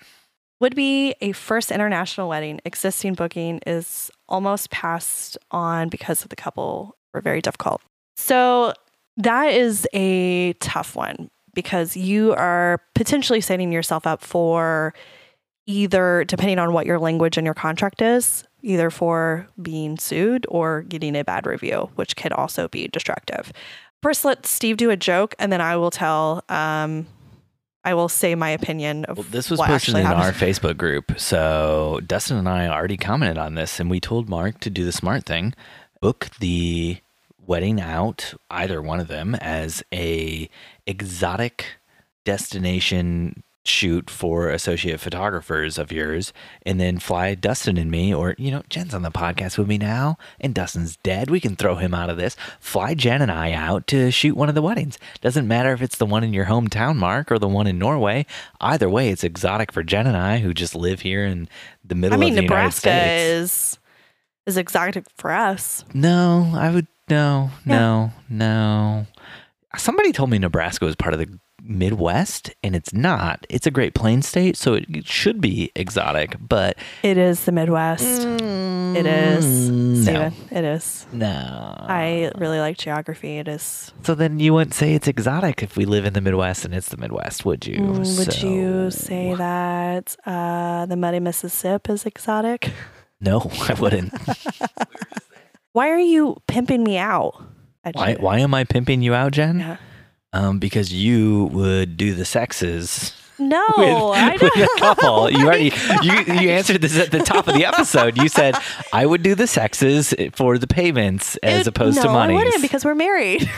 would be a first international wedding. Existing booking is almost passed on because of the couple were very difficult. So that is a tough one because you are potentially setting yourself up for either, depending on what your language and your contract is, either for being sued or getting a bad review, which could also be destructive. First, let Steve do a joke, and then I will tell. Um, I will say my opinion of Well, this was posted in our. Facebook group. So Dustin and I already commented on this, and we told Mark to do the smart thing book the wedding out, either one of them, as a exotic destination shoot for associate photographers of yours and then fly Dustin and me or you know Jen's on the podcast with me now and Dustin's dead. We can throw him out of this. Fly Jen and I out to shoot one of the weddings. Doesn't matter if it's the one in your hometown Mark or the one in Norway. Either way it's exotic for Jen and I who just live here in the middle I mean, of the United Nebraska States. is is exotic for us. no, I would no, no, no. Somebody told me Nebraska was part of the Midwest, and it's not. It's a Great Plains state, so it should be exotic, but It is the Midwest. It is, Mm, Steven. It is. no. I really like geography. It is. so then you wouldn't say it's exotic if we live in the Midwest and it's the Midwest, would you? Mm, would So- you say that uh, the muddy Mississippi is exotic? No, I wouldn't. Why are you pimping me out? I why? Why am I pimping you out, Jen? Yeah. Um, because you would do the sexes No, with, I with a couple. You already you you answered this at the top of the episode. You said I would do the sexes for the payments as It- opposed no, to money. I wouldn't because we're married.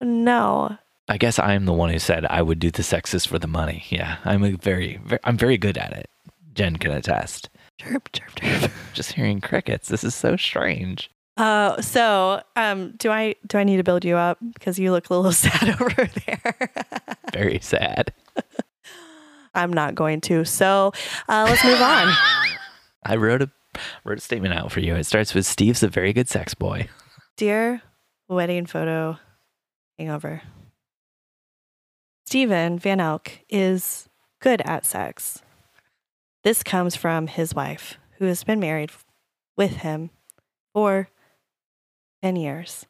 no. I guess I'm the one who said I would do the sexes for the money. Yeah, I'm a very, very I'm very good at it. Jen can attest. Chirp, chirp, chirp. Just hearing crickets. This is so strange. Uh, so um, do I do I need to build you up because you look a little sad over there? Very sad. I'm not going to. So uh, let's move on. I wrote a wrote a statement out for you. It starts with Steve's a very good sex boy. Dear wedding photo hangover. Stephen Van Elk is good at sex. This comes from his wife, who has been married with him for 10 years.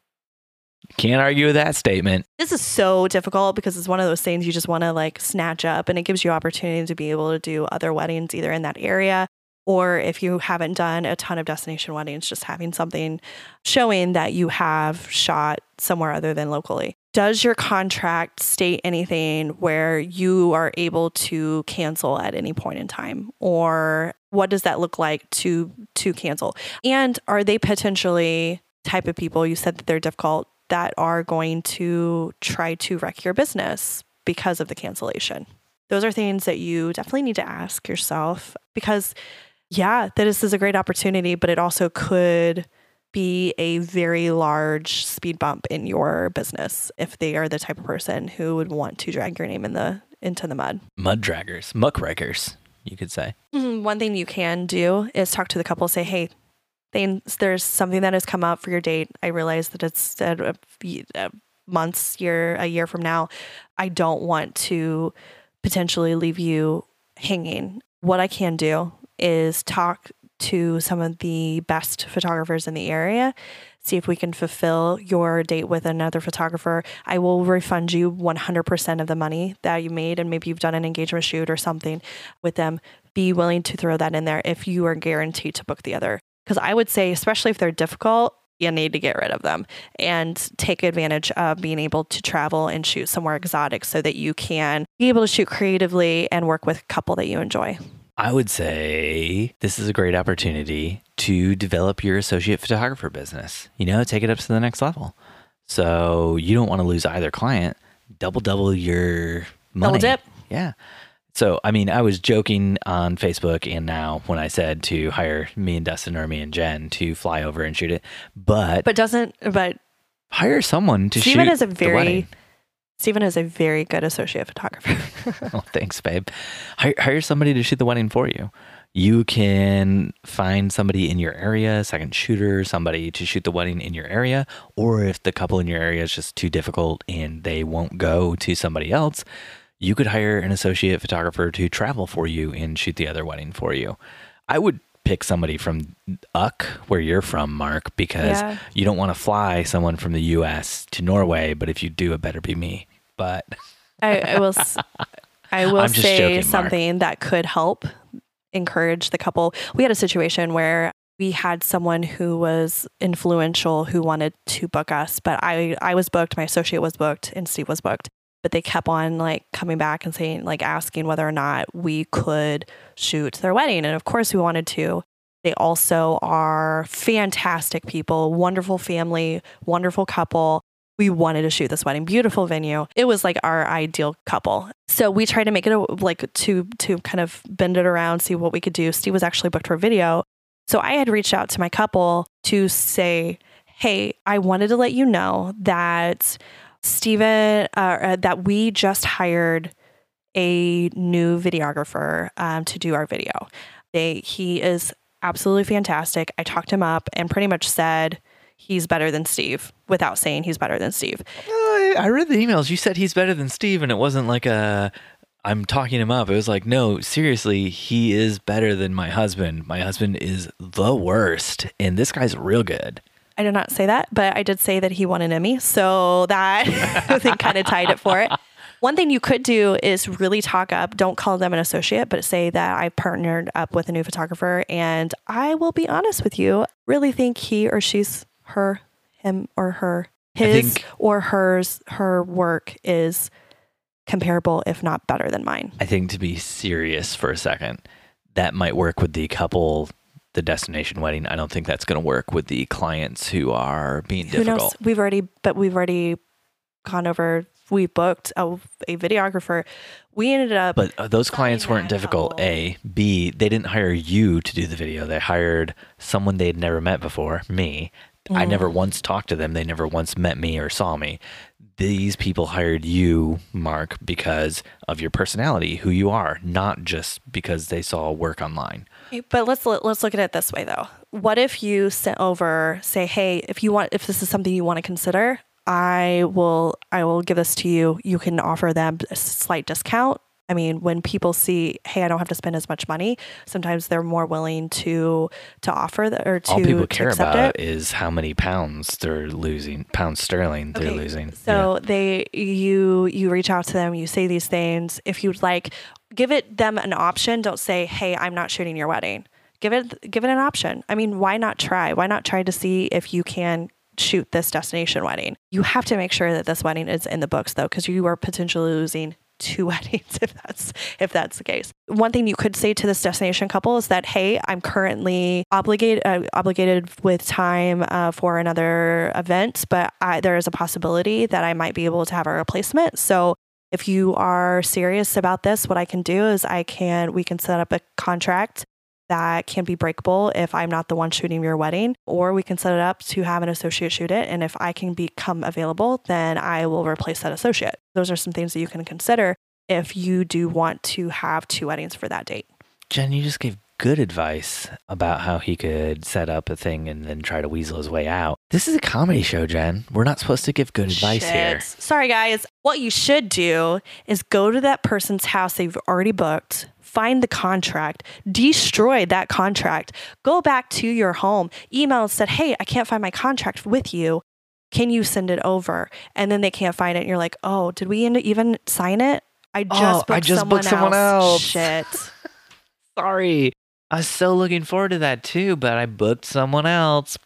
Can't argue with that statement. This is so difficult because it's one of those things you just want to like snatch up and it gives you opportunity to be able to do other weddings either in that area or if you haven't done a ton of destination weddings, just having something showing that you have shot somewhere other than locally. Does your contract state anything where you are able to cancel at any point in time or what does that look like to to cancel? And are they potentially type of people you said that they're difficult that are going to try to wreck your business because of the cancellation? Those are things that you definitely need to ask yourself because yeah, this is a great opportunity, but it also could be a very large speed bump in your business if they are the type of person who would want to drag your name in the into the mud. Mud draggers, muckrakers, you could say. Mhm. One thing you can do is talk to the couple, say, hey, things, there's something that has come up for your date. I realize that it's a few- uh, months, year, a year from now. I don't want to potentially leave you hanging. What I can do is talk to some of the best photographers in the area, see if we can fulfill your date with another photographer. I will refund you 100% of the money that you made, and maybe you've done an engagement shoot or something with them. Be willing to throw that in there if you are guaranteed to book the other. Because I would say, especially if they're difficult, you need to get rid of them and take advantage of being able to travel and shoot somewhere exotic so that you can be able to shoot creatively and work with a couple that you enjoy. I would say this is a great opportunity to develop your associate photographer business. You know, take it up to the next level. So you don't want to lose either client. Double double your money. Double dip. Yeah. So I mean, I was joking on Facebook and now when I said to hire me and Dustin or me and Jen to fly over and shoot it, but, But doesn't, but hire someone to Stephen shoot is a very. Stephen is a very good associate photographer. Oh, thanks, babe. Hire, hire somebody to shoot the wedding for you. You can find somebody in your area, second shooter, somebody to shoot the wedding in your area. Or if the couple in your area is just too difficult and they won't go to somebody else, you could hire an associate photographer to travel for you and shoot the other wedding for you. I would pick somebody from UK, where you're from, Mark, because Yeah. you don't want to fly someone from the U.S. to Norway. But if you do, it better be me. But I, I will. I will say joking, something that could help encourage the couple. We had a situation where we had someone who was influential who wanted to book us, but I I was booked, my associate was booked, and Steve was booked. But they kept on like coming back and saying like asking whether or not we could shoot their wedding, and of course we wanted to. They also are fantastic people, wonderful family, wonderful couple we wanted to shoot this wedding. Beautiful venue. It was like our ideal couple. So we tried to make it a, like to to kind of bend it around see what we could do. Steve was actually booked for video. So i had reached out to my couple to say hey i wanted to let you know that steven uh, uh, that we just hired a new videographer um, to do our video. They he is absolutely fantastic. I talked him up and pretty much said he's better than Steve without saying he's better than Steve. I, I read the emails. You said he's better than Steve, and it wasn't like a I'm talking him up. It was like, no, seriously, he is better than my husband. My husband is the worst, and this guy's real good. I did not say that, but I did say that he won an Emmy. So that I think kind of tied it for it. One thing you could do is really talk up, don't call them an associate, but say that I partnered up with a new photographer. And I will be honest with you, really think he or she's her, him or her, his think- or hers, her work is comparable, if not better than mine. I think to be serious for a second, that might work with the couple, the destination wedding. I don't think that's going to work with the clients who are being Who difficult. knows? We've already, but we've already gone over. We booked a, a videographer. We ended up. But uh, those clients weren't difficult. couple. A, B, they didn't hire you to do the video. They hired someone they'd never met before, me. I never Mm. once talked to them. They never once met me or saw me. These people hired you, Mark, because of your personality, who you are, not just because they saw work online. But let's let's look at it this way though. What if you sent over, say, hey, if you want, if this is something you want to consider, I will I will give this to you. You can offer them a slight discount. I mean, when people see, hey, I don't have to spend as much money, sometimes they're more willing to to offer the, or to All people to care about it. is how many pounds they're losing, pounds sterling they're Okay, losing. So they you you reach out to them, you say these things. If you'd like, give it them an option. Don't say, "Hey, I'm not shooting your wedding." Give it give it an option. I mean, why not try? Why not try to see if you can shoot this destination wedding? You have to make sure that this wedding is in the books though, because you are potentially losing two weddings if that's if that's the case. One thing you could say to this destination couple is that, "Hey, I'm currently obligated uh, obligated with time uh, for another event, but I, there is a possibility that I might be able to have a replacement. So." If you are serious about this, what I can do is I can we can set up a contract that can be breakable if I'm not the one shooting your wedding, or we can set it up to have an associate shoot it. And if I can become available, then I will replace that associate. Those are some things that you can consider if you do want to have two weddings for that date. Jen, you just gave good advice about how he could set up a thing and then try to weasel his way out. This is a comedy show, Jen. We're not supposed to give good advice here. Sorry, guys. What you should do is go to that person's house they've already booked, find the contract, destroy that contract, go back to your home, email and said, Hey, I can't find my contract with you. Can you send it over? And then they can't find it. And you're like, Oh, did we even sign it? I oh, just Oh, booked I just someone booked someone else. else." Shit. Sorry. I was so looking forward to that too, but I booked someone else.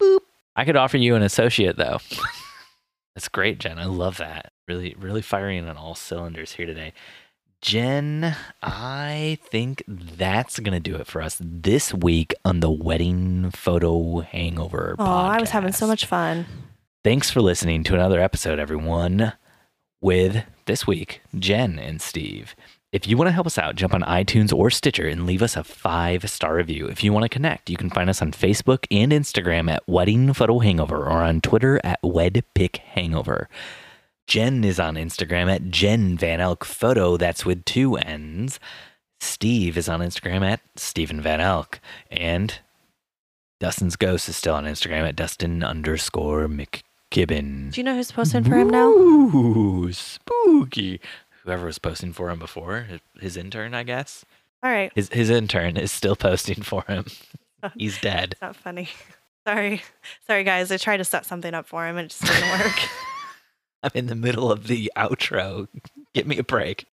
Boop. I could offer you an associate though. That's great, Jen. I love that. Really, really firing on all cylinders here today. Jen, I think that's going to do it for us this week on the Wedding Photo Hangover Oh, I was having so much fun. Thanks for listening to another episode, everyone, with this week, Jen and Steve. If you want to help us out, jump on iTunes or Stitcher and leave us a five star review. If you want to connect, you can find us on Facebook and Instagram at Wedding Photo Hangover or on Twitter at WedPic Hangover. Jen is on Instagram at Jen Van Elk Photo. That's with two N's. Steve is on Instagram at Stephen Van Elk. And Dustin's Ghost is still on Instagram at Dustin underscore McKibben. Do you know who's posting for him now? Ooh, spooky. Whoever was posting for him before, his intern, I guess. All right. His his intern is still posting for him. He's dead. It's not funny. Sorry. Sorry, guys. I tried to set something up for him and it just didn't work. I'm in the middle of the outro. Give me a break.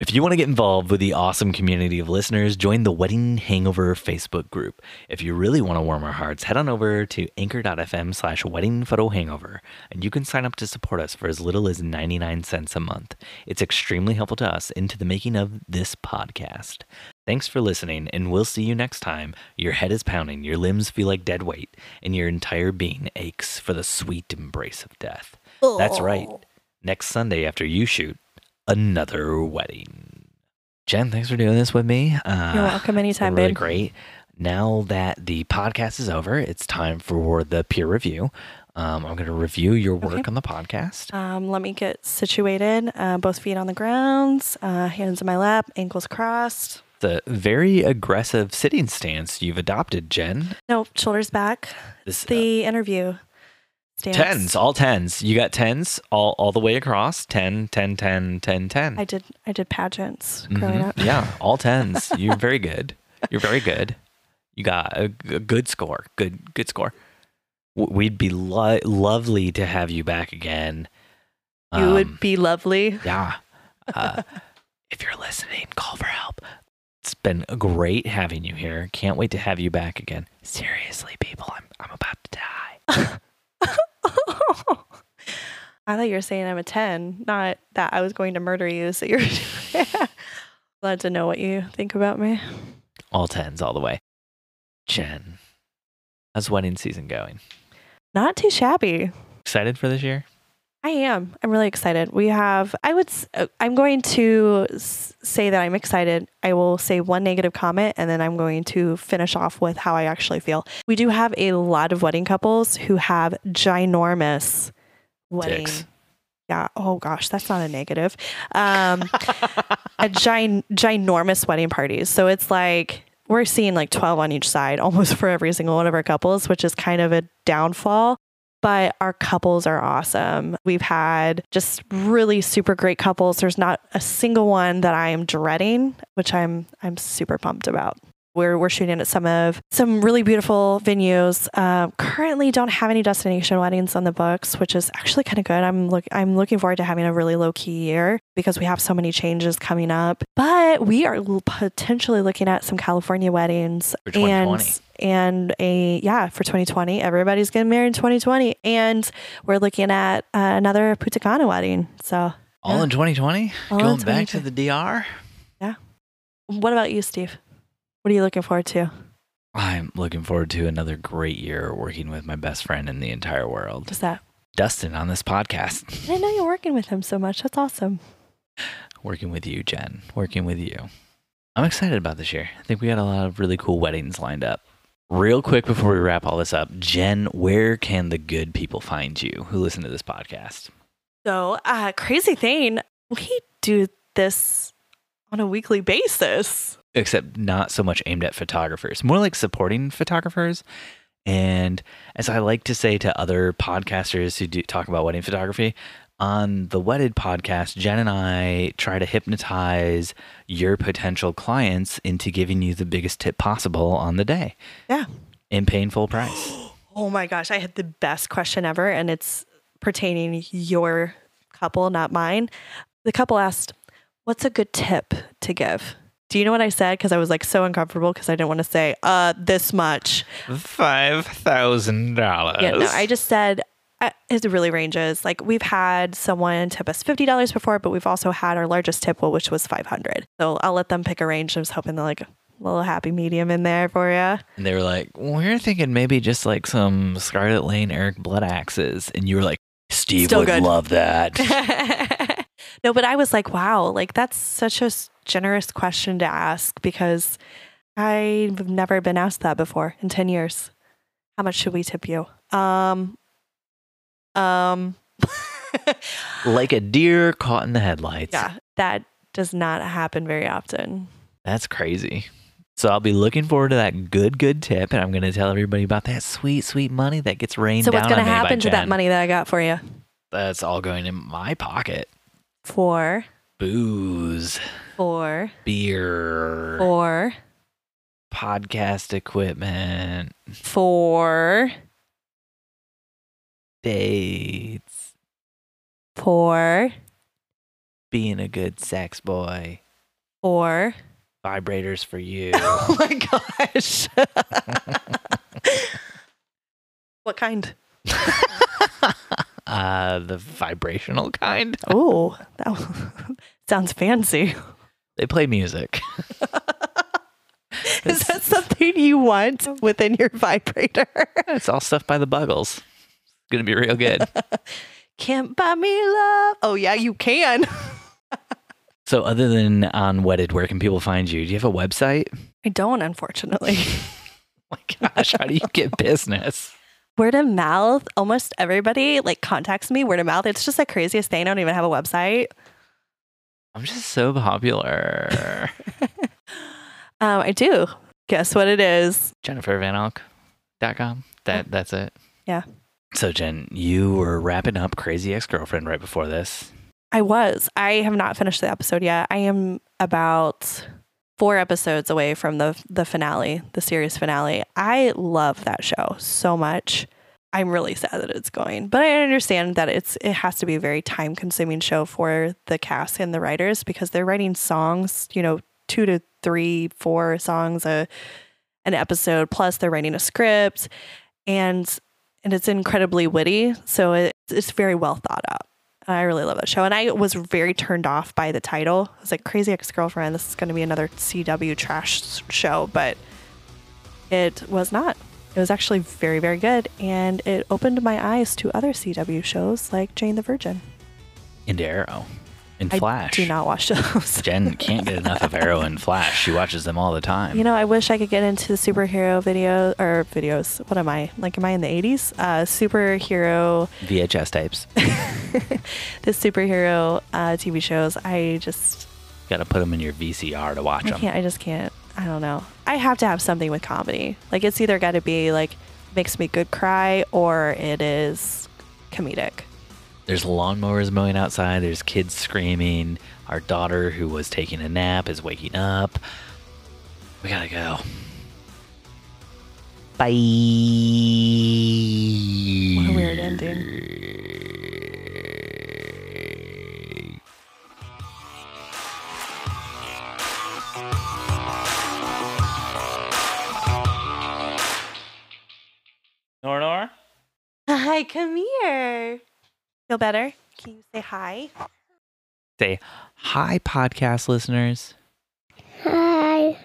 If you want to get involved with the awesome community of listeners, join the Wedding Hangover Facebook group. If you really want to warm our hearts, head on over to anchor.fm slash wedding photo hangover, and you can sign up to support us for as little as 99 cents a month. It's extremely helpful to us into the making of this podcast. Thanks for listening, and we'll see you next time. Your head is pounding, your limbs feel like dead weight, and your entire being aches for the sweet embrace of death. That's right. Next Sunday after you shoot, another wedding. Jen, thanks for doing this with me. Uh, You're welcome anytime, really babe. great. Now that the podcast is over, it's time for the peer review. Um, I'm going to review your work Okay. on the podcast. Um, let me get situated. Uh, both feet on the ground, uh, hands in my lap, ankles crossed. The very aggressive sitting stance you've adopted, Jen. No, shoulders back. This uh, The interview tens, all tens. You got tens all, all the way across 10, 10, 10, 10, 10. I did. I did pageants growing Mhm. up. Yeah, all tens. You're very good. You're very good. You got a, a good score. Good, good score. We'd be lo- lovely to have you back again. You Um, would be lovely. Yeah. Uh, if you're listening, call for help. It's been great having you here. Can't wait to have you back again. Seriously, people, I'm I'm about to die. I thought you were saying I'm a 10, not that I was going to murder you. So you're glad to know what you think about me. All tens, all the way. Jen, how's wedding season going? Not too shabby. Excited for this year? I am. I'm really excited. We have, I would, uh, I'm going to say that I'm excited. I will say one negative comment and then I'm going to finish off with how I actually feel. We do have a lot of wedding couples who have ginormous wedding. Dicks. Yeah. Oh gosh, that's not a negative. Um, a gin- ginormous wedding parties. So it's like we're seeing like 12 on each side almost for every single one of our couples, which is kind of a downfall. But our couples are awesome. We've had just really super great couples. There's not a single one that I am dreading, which I'm I'm super pumped about. We're, we're shooting at some of some really beautiful venues. Uh, currently, don't have any destination weddings on the books, which is actually kind of good. I'm look I'm looking forward to having a really low key year because we have so many changes coming up. But we are potentially looking at some California weddings For 2020. and and a yeah for 2020. Everybody's getting married in 2020, and we're looking at uh, another Punta Cana wedding. So, All Yeah. in 2020? All in Going back to the DR? Yeah. What about you, Steve? What are you looking forward to? I'm looking forward to another great year working with my best friend in the entire world, What's that? Dustin, on this podcast. I didn't know you're working with him so much. That's awesome. Working with you, Jen. Working with you. I'm excited about this year. I think we got a lot of really cool weddings lined up. Real quick before we wrap all this up, Jen, where can the good people find you who listen to this podcast? So, uh, crazy thing, we do this on a weekly basis. Except not so much aimed at photographers, more like supporting photographers. And as I like to say to other podcasters who do talk about wedding photography, on the Wedded podcast, Jen and I try to hypnotize your potential clients into giving you the biggest tip possible on the day Yeah. in paying full price. Oh my gosh, I had the best question ever, and it's pertaining your couple, not mine. The couple asked, "What's a good tip to give?" Do you know what I said? Because I was like so uncomfortable because I didn't want to say, "Uh, this much." Five thousand dollars. Yeah, no, I just said uh, it really ranges. Like we've had someone tip us fifty dollars before, but we've also had our largest tip, which was five hundred. So I'll let them pick a range. I was hoping to like a little happy medium in there for you. And they were like, "We're thinking maybe just like some Scarlet Lane Eric Blood axes," and you were like, "Steve Still would good. love that." no, but I was like, wow, like that's such a s- generous question to ask because I've never been asked that before in 10 years. How much should we tip you? Um, um, like a deer caught in the headlights. yeah, that does not happen very often. That's crazy. So I'll be looking forward to that good, good tip, and I'm going to tell everybody about that sweet, sweet money that gets rained So what's going to on me by happen to that money that I got for you? That's all going in my pocket. For Booze. For beer, for podcast equipment, for dates, for being a good sex boy, for. vibrators for you. Oh my gosh. what kind? uh, the vibrational kind. Oh, that sounds fancy. They play music. Is that something you want within your vibrator? it's all stuff by the Buggles. It's gonna be real good. Can't buy me love. Oh yeah, you can. so, other than on Wedded, where can people find you? Do you have a website? I don't, unfortunately. Oh my gosh, how do you get business? Word of mouth. Almost everybody like contacts me word of mouth. It's just the craziest thing. I don't even have a website. I'm just so popular. Um, I do. Guess what it is? JenniferVanElk.com. That that's it. Yeah. So Jen, you were wrapping up Crazy Ex-Girlfriend right before this. I was. I have not finished the episode yet. I am about four episodes away from the the finale, the series finale. I love that show so much. I'm really sad that it's going, but I understand that it's it has to be a very time consuming show for the cast and the writers because they're writing songs, you know, two to three, four songs a an episode. Plus, they're writing a script, and and it's incredibly witty. So it, it's very well thought out. I really love that show. And I was very turned off by the title. I was like, Crazy Ex Girlfriend, this is going to be another CW trash show. But it was not. It was actually very, very good. And it opened my eyes to other CW shows like Jane the Virgin. And Arrow. And Flash. I do not watch those. Jen can't get enough of Arrow and Flash. She watches them all the time. You know, I wish I could get into the superhero video or videos. What am I? Like, am I in the 80s? Uh, superhero, VHS tapes. the superhero uh, TV shows. I just, Got to put them in your VCR to watch I them. can't, I just can't. I don't know. I have to have something with comedy. Like, it's either got to be like, makes me good cry or it is comedic. There's lawnmowers mowing outside. There's kids screaming. Our daughter, who was taking a nap, is waking up. We gotta go. Bye. What a weird ending. Nor Nor? Hi, come here. Feel better? Can you say hi? Say hi, podcast listeners. Hi,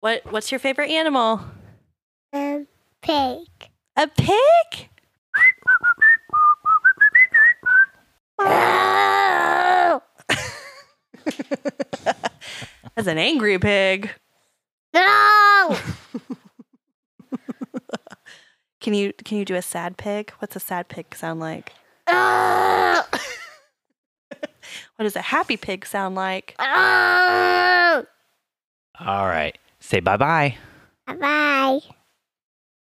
What What's your favorite animal? A pig. A pig? No! As an angry pig. No! Can you can you do a sad pig? What's a sad pig sound like? No! What does a happy pig sound like? No! All right. Say bye bye bye. Bye.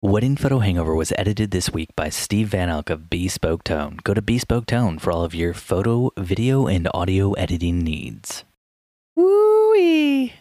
Wedding Photo Hangover was edited this week by Steve Van Elk of Bespoke Tone. Go to Bespoke Tone for all of your photo, video, and audio editing needs. Woo-wee.